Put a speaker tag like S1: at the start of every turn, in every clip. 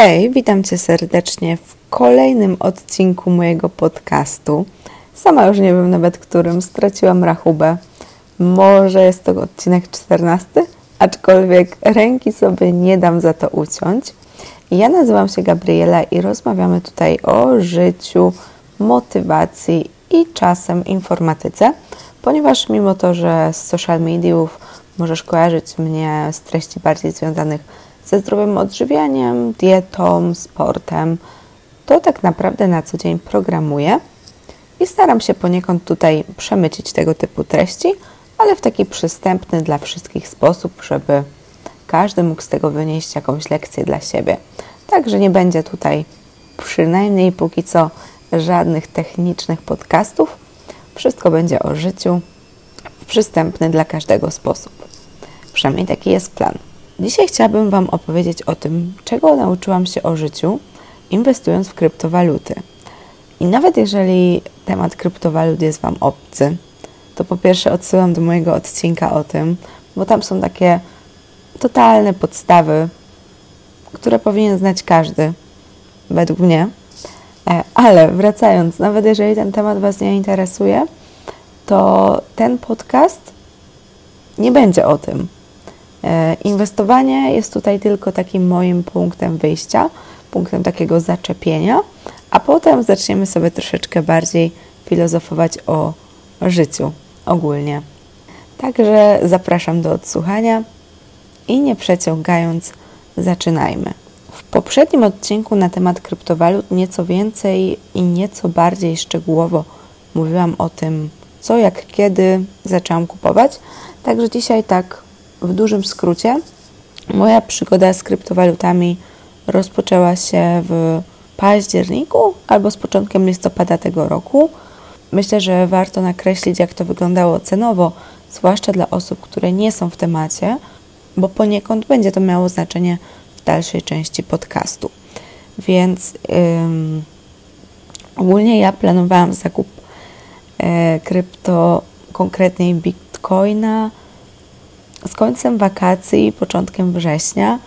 S1: Hej, witam Cię serdecznie w kolejnym odcinku mojego podcastu. Sama już nie wiem nawet którym, straciłam rachubę. Może jest to odcinek 14, aczkolwiek ręki sobie nie dam za to uciąć. Ja nazywam się Gabriela i rozmawiamy tutaj o życiu, motywacji i czasem informatyce, ponieważ mimo to, że z social mediów możesz kojarzyć mnie z treści bardziej związanych ze zdrowym odżywianiem, dietą, sportem, to tak naprawdę na co dzień programuję i staram się poniekąd tutaj przemycić tego typu treści, ale w taki przystępny dla wszystkich sposób, żeby każdy mógł z tego wynieść jakąś lekcję dla siebie. Także nie będzie tutaj przynajmniej póki co żadnych technicznych podcastów. Wszystko będzie o życiu w przystępny dla każdego sposób. Przynajmniej taki jest plan. Dzisiaj chciałabym Wam opowiedzieć o tym, czego nauczyłam się o życiu, inwestując w kryptowaluty. I nawet jeżeli temat kryptowalut jest Wam obcy, to po pierwsze odsyłam do mojego odcinka o tym, bo tam są takie totalne podstawy, które powinien znać każdy, według mnie. E, ale wracając, nawet jeżeli ten temat Was nie interesuje, to ten podcast nie będzie o tym. E, inwestowanie jest tutaj tylko takim moim punktem wyjścia, punktem takiego zaczepienia, a potem zaczniemy sobie troszeczkę bardziej filozofować o życiu ogólnie. Także zapraszam do odsłuchania i nie przeciągając, zaczynajmy. W poprzednim odcinku na temat kryptowalut nieco więcej i nieco bardziej szczegółowo mówiłam o tym, co, jak, kiedy zaczęłam kupować. Także dzisiaj tak w dużym skrócie, moja przygoda z kryptowalutami rozpoczęła się w październiku albo z początkiem listopada tego roku. Myślę, że warto nakreślić, jak to wyglądało cenowo, zwłaszcza dla osób, które nie są w temacie, bo poniekąd będzie to miało znaczenie w dalszej części podcastu. Więc ym, ogólnie ja planowałam zakup e, krypto, konkretniej bitcoina, z końcem wakacji i początkiem września,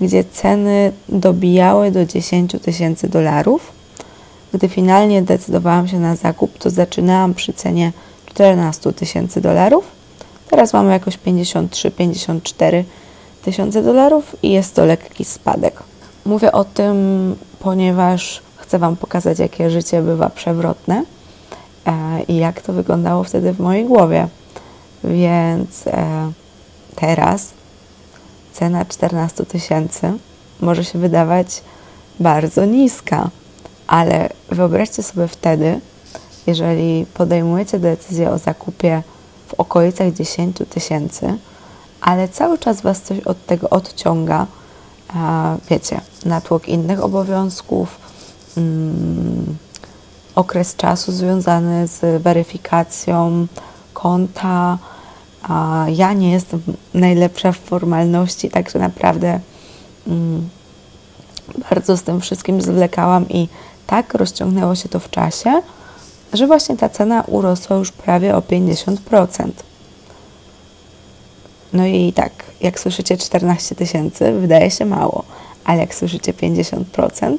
S1: gdzie ceny dobijały do 10 tysięcy dolarów. Gdy finalnie decydowałam się na zakup, to zaczynałam przy cenie 14 tysięcy dolarów. Teraz mamy jakoś 53-54 tysiące dolarów i jest to lekki spadek. Mówię o tym, ponieważ chcę Wam pokazać, jakie życie bywa przewrotne e, i jak to wyglądało wtedy w mojej głowie. Więc e, teraz cena 14 tysięcy może się wydawać bardzo niska, ale wyobraźcie sobie wtedy, jeżeli podejmujecie decyzję o zakupie w okolicach 10 tysięcy, ale cały czas Was coś od tego odciąga, wiecie, natłok innych obowiązków, mm, okres czasu związany z weryfikacją konta, a ja nie jestem najlepsza w formalności, także naprawdę mm, bardzo z tym wszystkim zwlekałam i tak rozciągnęło się to w czasie, że właśnie ta cena urosła już prawie o 50%. No i tak, jak słyszycie 14 tysięcy, wydaje się mało, ale jak słyszycie 50%,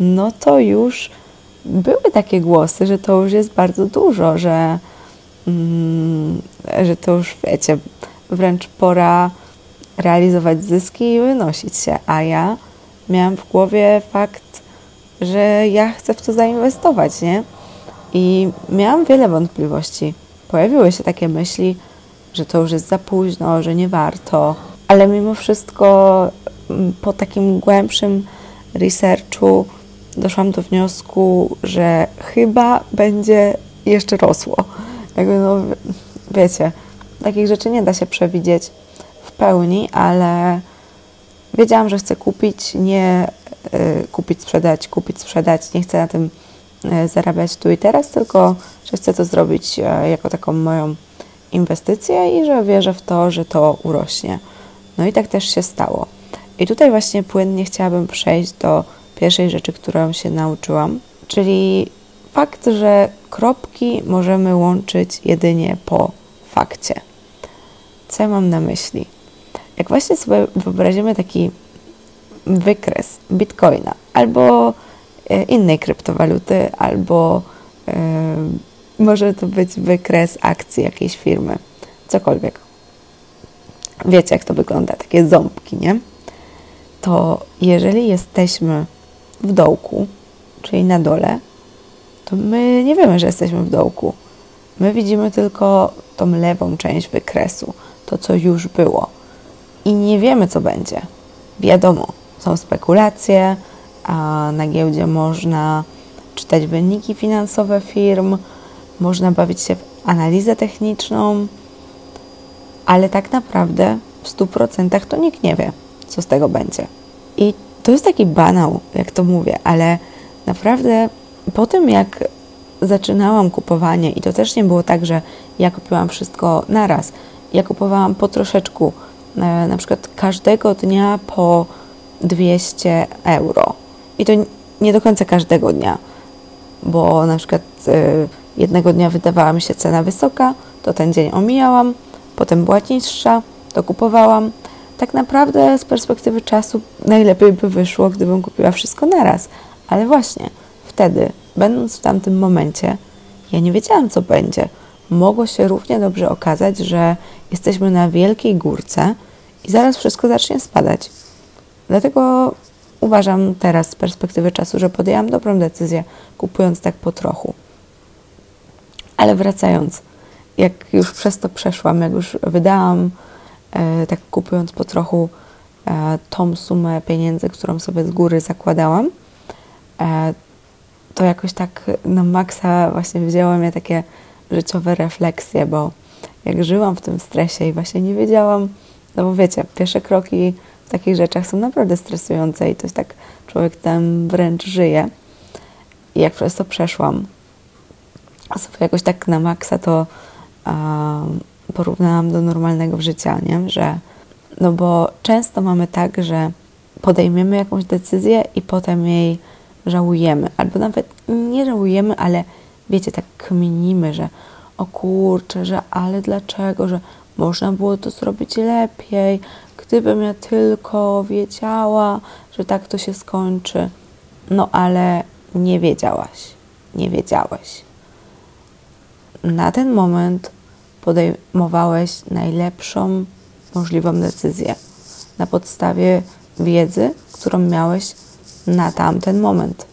S1: no to już były takie głosy, że to już jest bardzo dużo, że że to już wiecie, wręcz pora realizować zyski i wynosić się. A ja miałam w głowie fakt, że ja chcę w to zainwestować, nie? I miałam wiele wątpliwości. Pojawiły się takie myśli, że to już jest za późno, że nie warto, ale mimo wszystko mm, po takim głębszym researchu doszłam do wniosku, że chyba będzie jeszcze rosło jakby no, wiecie, takich rzeczy nie da się przewidzieć w pełni, ale wiedziałam, że chcę kupić, nie y, kupić, sprzedać, kupić, sprzedać, nie chcę na tym y, zarabiać tu i teraz, tylko że chcę to zrobić y, jako taką moją inwestycję i że wierzę w to, że to urośnie. No i tak też się stało. I tutaj właśnie płynnie chciałabym przejść do pierwszej rzeczy, którą się nauczyłam, czyli fakt, że kropki możemy łączyć jedynie po fakcie. Co ja mam na myśli? Jak właśnie sobie wyobrazimy taki wykres bitcoina albo e, innej kryptowaluty, albo e, może to być wykres akcji jakiejś firmy, cokolwiek. Wiecie, jak to wygląda, takie ząbki, nie? To jeżeli jesteśmy w dołku, czyli na dole, to my nie wiemy, że jesteśmy w dołku. My widzimy tylko tą lewą część wykresu, to co już było. I nie wiemy, co będzie. Wiadomo, są spekulacje, a na giełdzie można czytać wyniki finansowe firm, można bawić się w analizę techniczną, ale tak naprawdę w 100% to nikt nie wie, co z tego będzie. I to jest taki banał, jak to mówię, ale naprawdę po tym, jak zaczynałam kupowanie, i to też nie było tak, że ja kupiłam wszystko naraz, ja kupowałam po troszeczku, e, na przykład każdego dnia po 200 euro. I to nie do końca każdego dnia, bo na przykład e, jednego dnia wydawała mi się cena wysoka, to ten dzień omijałam, potem była niższa, to kupowałam. Tak naprawdę z perspektywy czasu najlepiej by wyszło, gdybym kupiła wszystko naraz. Ale właśnie wtedy, będąc w tamtym momencie, ja nie wiedziałam, co będzie. Mogło się równie dobrze okazać, że jesteśmy na wielkiej górce i zaraz wszystko zacznie spadać. Dlatego uważam teraz z perspektywy czasu, że podjęłam dobrą decyzję, kupując tak po trochu. Ale wracając, jak już przez to przeszłam, jak już wydałam, e, tak kupując po trochu e, tą sumę pieniędzy, którą sobie z góry zakładałam, e, to jakoś tak na maksa właśnie wzięła mnie takie życiowe refleksje, bo jak żyłam w tym stresie i właśnie nie wiedziałam, no bo wiecie, pierwsze kroki w takich rzeczach są naprawdę stresujące i to jest tak, człowiek tam wręcz żyje. I jak przez to przeszłam, sobie jakoś tak na maksa to um, porównałam do normalnego życia, nie? Że, no bo często mamy tak, że podejmiemy jakąś decyzję i potem jej żałujemy, albo nawet nie żałujemy, ale wiecie, tak kminimy, że o kurczę, że ale dlaczego, że można było to zrobić lepiej, gdybym ja tylko wiedziała, że tak to się skończy. No ale nie wiedziałaś, nie wiedziałeś. Na ten moment podejmowałeś najlepszą możliwą decyzję na podstawie wiedzy, którą miałeś na tamten moment.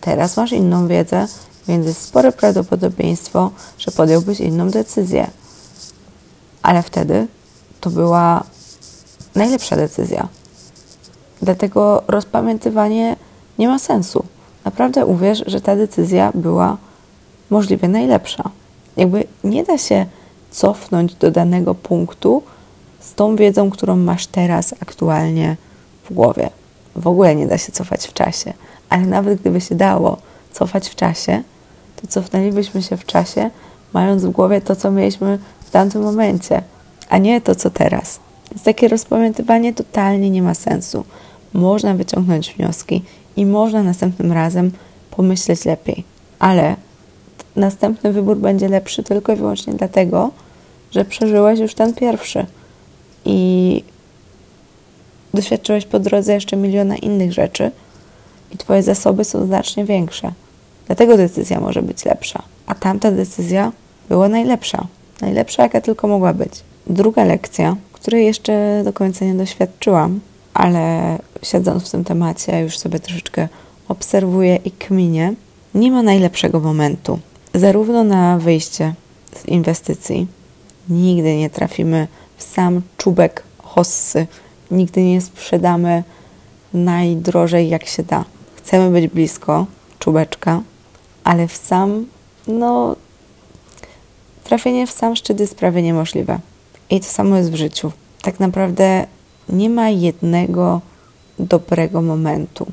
S1: Teraz masz inną wiedzę, więc jest spore prawdopodobieństwo, że podjąłbyś inną decyzję. Ale wtedy to była najlepsza decyzja. Dlatego rozpamiętywanie nie ma sensu. Naprawdę uwierz, że ta decyzja była możliwie najlepsza. Jakby nie da się cofnąć do danego punktu z tą wiedzą, którą masz teraz aktualnie w głowie. W ogóle nie da się cofać w czasie, ale nawet gdyby się dało cofać w czasie, to cofnęlibyśmy się w czasie, mając w głowie to, co mieliśmy w tamtym momencie, a nie to, co teraz. Więc takie rozpamiętywanie totalnie nie ma sensu. Można wyciągnąć wnioski i można następnym razem pomyśleć lepiej, ale następny wybór będzie lepszy tylko i wyłącznie dlatego, że przeżyłeś już ten pierwszy i doświadczyłeś po drodze jeszcze miliona innych rzeczy i Twoje zasoby są znacznie większe. Dlatego decyzja może być lepsza. A tamta decyzja była najlepsza. Najlepsza, jaka tylko mogła być. Druga lekcja, której jeszcze do końca nie doświadczyłam, ale siedząc w tym temacie, już sobie troszeczkę obserwuję i kminię, nie ma najlepszego momentu. Zarówno na wyjście z inwestycji, nigdy nie trafimy w sam czubek hossy, nigdy nie sprzedamy najdrożej jak się da. Chcemy być blisko czubeczka, ale w sam, no, trafienie w sam szczyt jest prawie niemożliwe. I to samo jest w życiu. Tak naprawdę nie ma jednego dobrego momentu.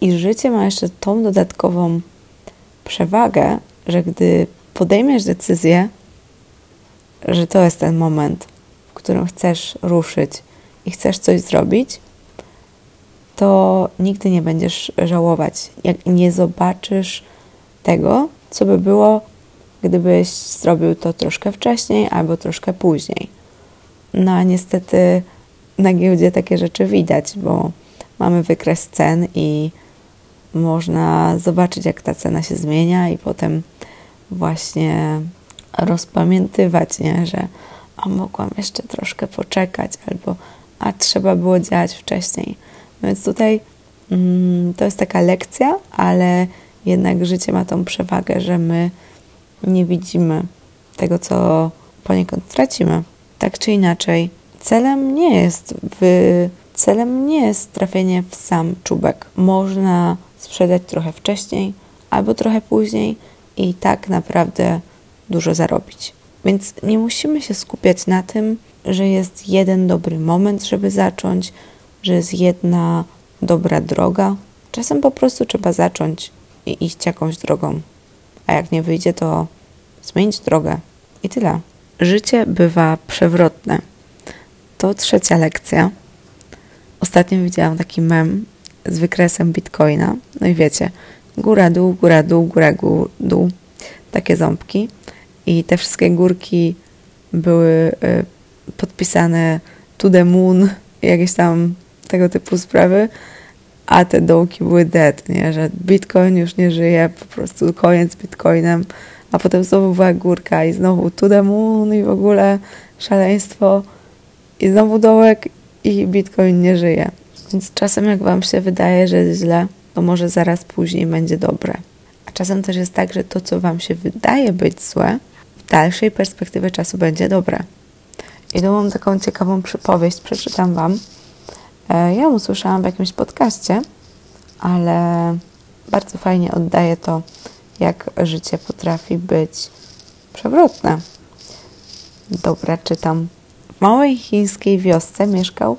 S1: I życie ma jeszcze tą dodatkową przewagę, że gdy podejmiesz decyzję, że to jest ten moment, w którym chcesz ruszyć i chcesz coś zrobić, to nigdy nie będziesz żałować, jak nie zobaczysz tego, co by było, gdybyś zrobił to troszkę wcześniej albo troszkę później. No a niestety na giełdzie takie rzeczy widać, bo mamy wykres cen i można zobaczyć, jak ta cena się zmienia, i potem właśnie rozpamiętywać, nie? że a mogłam jeszcze troszkę poczekać, albo a trzeba było działać wcześniej. Więc tutaj mm, to jest taka lekcja, ale jednak życie ma tą przewagę, że my nie widzimy tego, co poniekąd tracimy. Tak czy inaczej, celem nie jest celem nie jest trafienie w sam czubek. Można sprzedać trochę wcześniej albo trochę później i tak naprawdę dużo zarobić. Więc nie musimy się skupiać na tym, że jest jeden dobry moment, żeby zacząć, że jest jedna dobra droga. Czasem po prostu trzeba zacząć i iść jakąś drogą. A jak nie wyjdzie, to zmienić drogę. I tyle. Życie bywa przewrotne. To trzecia lekcja. Ostatnio widziałam taki mem z wykresem bitcoina. No i wiecie, góra, dół, góra, dół, góra, dół. Takie ząbki. I te wszystkie górki były y, podpisane to the moon, jakieś tam tego typu sprawy, a te dołki były dead, nie? że bitcoin już nie żyje, po prostu koniec z bitcoinem, a potem znowu była górka i znowu to the moon i w ogóle szaleństwo i znowu dołek i bitcoin nie żyje. Więc czasem jak wam się wydaje, że jest źle, to może zaraz później będzie dobre. A czasem też jest tak, że to, co wam się wydaje być złe, w dalszej perspektywie czasu będzie dobre. I tu mam taką ciekawą przypowieść, przeczytam wam. E, ja ją usłyszałam w jakimś podcaście, ale bardzo fajnie oddaje to, jak życie potrafi być przewrotne. Dobra, czytam. W małej chińskiej wiosce mieszkał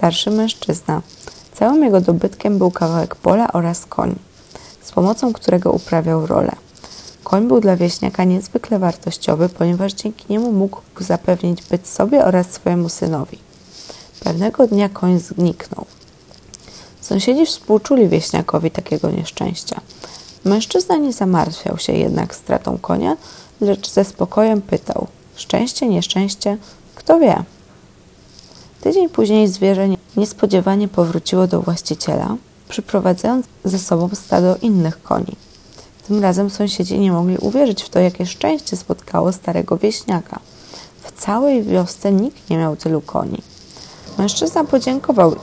S1: starszy mężczyzna. Całym jego dobytkiem był kawałek pola oraz koń, z pomocą którego uprawiał rolę. Koń był dla wieśniaka niezwykle wartościowy, ponieważ dzięki niemu mógł zapewnić byt sobie oraz swojemu synowi. Pewnego dnia koń zniknął. Sąsiedzi współczuli wieśniakowi takiego nieszczęścia. Mężczyzna nie zamartwiał się jednak stratą konia, lecz ze spokojem pytał: Szczęście, nieszczęście, kto wie? Tydzień później zwierzę niespodziewanie powróciło do właściciela, przyprowadzając ze sobą stado innych koni. Tym razem sąsiedzi nie mogli uwierzyć w to, jakie szczęście spotkało starego wieśniaka. W całej wiosce nikt nie miał tylu koni. Mężczyzna podziękował.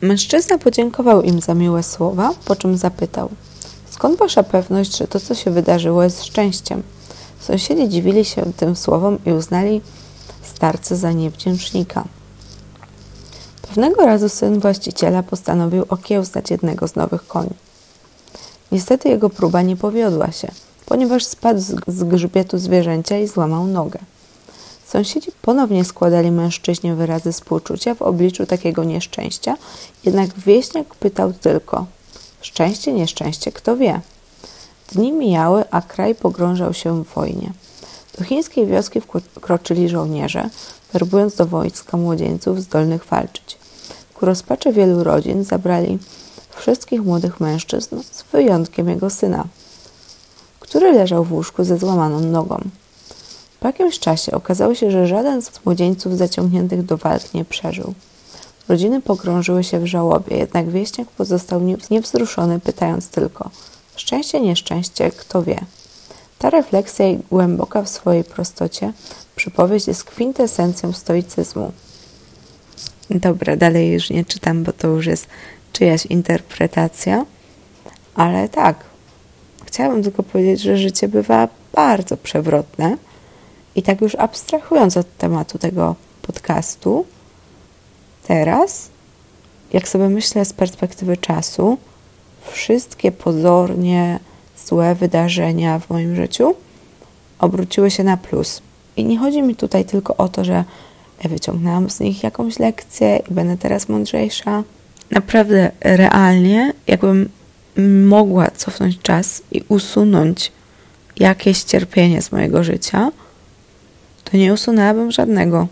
S1: Mężczyzna podziękował im za miłe słowa, po czym zapytał: Skąd wasza pewność, że to, co się wydarzyło, jest szczęściem? Sąsiedzi dziwili się tym słowom i uznali starca za niewdzięcznika. Pewnego razu syn właściciela postanowił okiełznać jednego z nowych koni. Niestety jego próba nie powiodła się, ponieważ spadł z grzbietu zwierzęcia i złamał nogę. Sąsiedzi ponownie składali mężczyźnie wyrazy współczucia w obliczu takiego nieszczęścia, jednak wieśniak pytał tylko: Szczęście, nieszczęście, kto wie? Dni mijały, a kraj pogrążał się w wojnie. Do chińskiej wioski wkroczyli żołnierze, werbując do wojska młodzieńców zdolnych walczyć. Ku rozpaczy wielu rodzin zabrali wszystkich młodych mężczyzn, z wyjątkiem jego syna, który leżał w łóżku ze złamaną nogą. Po jakimś czasie okazało się, że żaden z młodzieńców zaciągniętych do walk nie przeżył. Rodziny pogrążyły się w żałobie, jednak wieśniak pozostał niewzruszony, pytając tylko: Szczęście, nieszczęście, kto wie? Ta refleksja głęboka w swojej prostocie przypowieść jest kwintesencją stoicyzmu. Dobra, dalej już nie czytam, bo to już jest czyjaś interpretacja, ale tak, chciałabym tylko powiedzieć, że życie bywa bardzo przewrotne i tak już abstrahując od tematu tego podcastu, teraz, jak sobie myślę z perspektywy czasu, wszystkie pozornie złe wydarzenia w moim życiu obróciły się na plus. I nie chodzi mi tutaj tylko o to, że wyciągnęłam z nich jakąś lekcję i będę teraz mądrzejsza. Naprawdę, realnie, jakbym mogła cofnąć czas i usunąć jakieś cierpienie z mojego życia, to nie usunęłabym żadnego.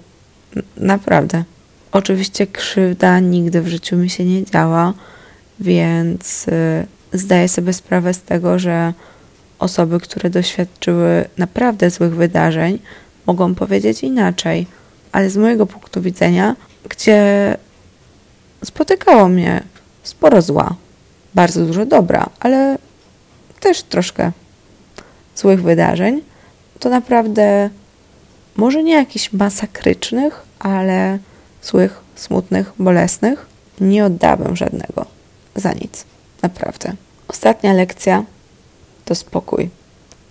S1: Naprawdę. Oczywiście krzywda nigdy w życiu mi się nie działa, więc y, zdaję sobie sprawę z tego, że osoby, które doświadczyły naprawdę złych wydarzeń, mogą powiedzieć inaczej, ale z mojego punktu widzenia, gdzie spotykało mnie sporo zła, bardzo dużo dobra, ale też troszkę złych wydarzeń, to naprawdę może nie jakichś masakrycznych, ale złych, smutnych, bolesnych, nie oddałabym żadnego za nic. Naprawdę. Ostatnia lekcja to spokój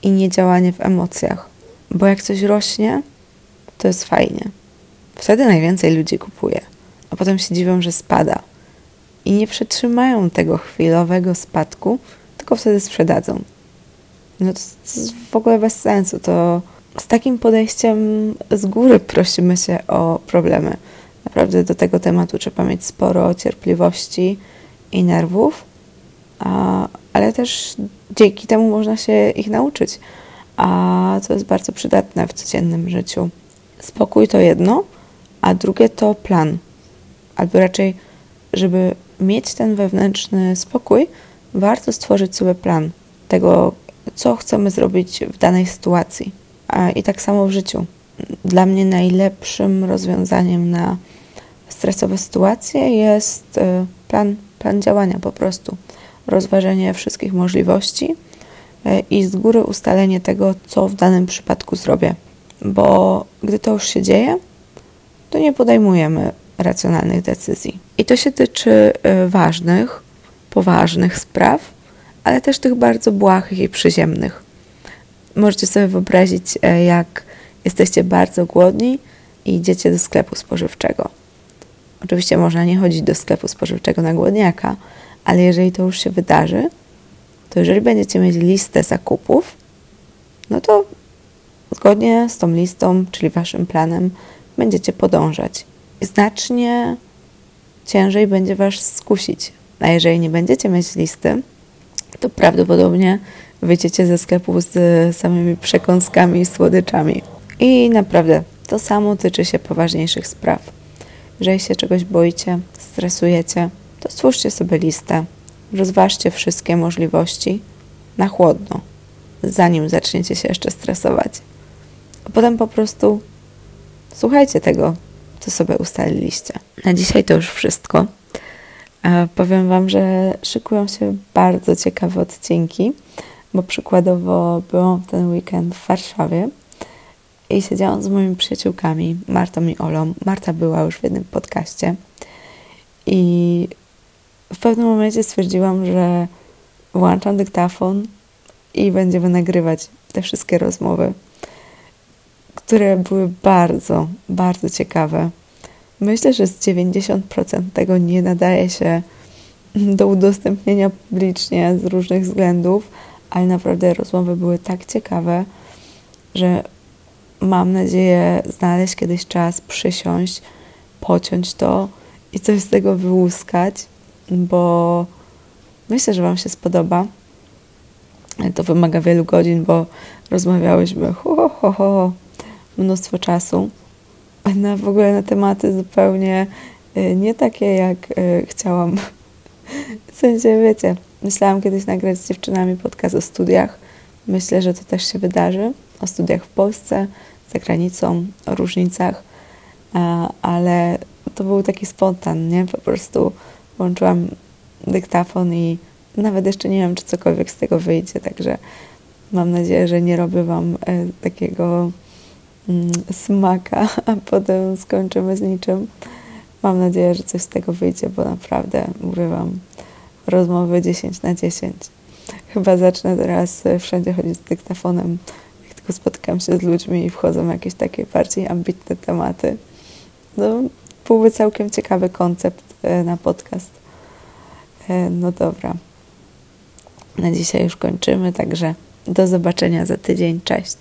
S1: i nie działanie w emocjach, bo jak coś rośnie, to jest fajnie. Wtedy najwięcej ludzi kupuje, a potem się dziwią, że spada. I nie przetrzymają tego chwilowego spadku, tylko wtedy sprzedadzą. No to, to jest w ogóle bez sensu. To z takim podejściem z góry prosimy się o problemy. Naprawdę do tego tematu trzeba mieć sporo cierpliwości i nerwów, a, ale też dzięki temu można się ich nauczyć, a to jest bardzo przydatne w codziennym życiu. Spokój to jedno, a drugie to plan, albo raczej, żeby mieć ten wewnętrzny spokój, warto stworzyć sobie plan tego, co chcemy zrobić w danej sytuacji. I tak samo w życiu. Dla mnie najlepszym rozwiązaniem na stresowe sytuacje jest y, plan, plan działania po prostu. Rozważenie wszystkich możliwości y, i z góry ustalenie tego, co w danym przypadku zrobię. Bo gdy to już się dzieje, to nie podejmujemy racjonalnych decyzji. I to się tyczy y, ważnych, poważnych spraw, ale też tych bardzo błahych i przyziemnych. Możecie sobie wyobrazić, e, jak jesteście bardzo głodni i idziecie do sklepu spożywczego. Oczywiście można nie chodzić do sklepu spożywczego na głodniaka, ale jeżeli to już się wydarzy, to jeżeli będziecie mieć listę zakupów, no to zgodnie z tą listą, czyli waszym planem, będziecie podążać. Znacznie ciężej będzie was skusić. A jeżeli nie będziecie mieć listy, to prawdopodobnie wyjdziecie ze sklepu z samymi przekąskami i słodyczami. I naprawdę to samo tyczy się poważniejszych spraw. Jeżeli się czegoś boicie, stresujecie, to stwórzcie sobie listę. Rozważcie wszystkie możliwości na chłodno, zanim zaczniecie się jeszcze stresować. A potem po prostu słuchajcie tego, co sobie ustaliliście. Na dzisiaj to już wszystko. Powiem Wam, że szykują się bardzo ciekawe odcinki, bo przykładowo byłam w ten weekend w Warszawie i siedziałam z moimi przyjaciółkami, Martą i Olą. Marta była już w jednym podcaście i w pewnym momencie stwierdziłam, że włączam dyktafon i będziemy nagrywać te wszystkie rozmowy, które były bardzo, bardzo ciekawe. Myślę, że z 90% tego nie nadaje się do udostępnienia publicznie z różnych względów, ale naprawdę rozmowy były tak ciekawe, że mam nadzieję znaleźć kiedyś czas, przysiąść, pociąć to i coś z tego wyłuskać, bo myślę, że Wam się spodoba. To wymaga wielu godzin, bo rozmawiałyśmy ho, ho, ho, mnóstwo czasu na w ogóle na tematy zupełnie y, nie takie, jak y, chciałam. W sensie, wiecie, myślałam kiedyś nagrać z dziewczynami podcast o studiach. Myślę, że to też się wydarzy. O studiach w Polsce, za granicą, o różnicach, ale to był taki spontan, nie? Po prostu włączyłam dyktafon i nawet jeszcze nie wiem, czy cokolwiek z tego wyjdzie, także mam nadzieję, że nie robię Wam e, takiego smaka, a potem skończymy z niczym. Mam nadzieję, że coś z tego wyjdzie, bo naprawdę używam rozmowy 10 na 10. Chyba zacznę teraz e, wszędzie chodzić z dyktafonem, jak tylko spotykam się z ludźmi i wchodzą jakieś takie bardziej ambitne tematy. No, byłby całkiem ciekawy koncept e, na podcast. E, no dobra. Na dzisiaj już kończymy, także do zobaczenia za tydzień. Cześć.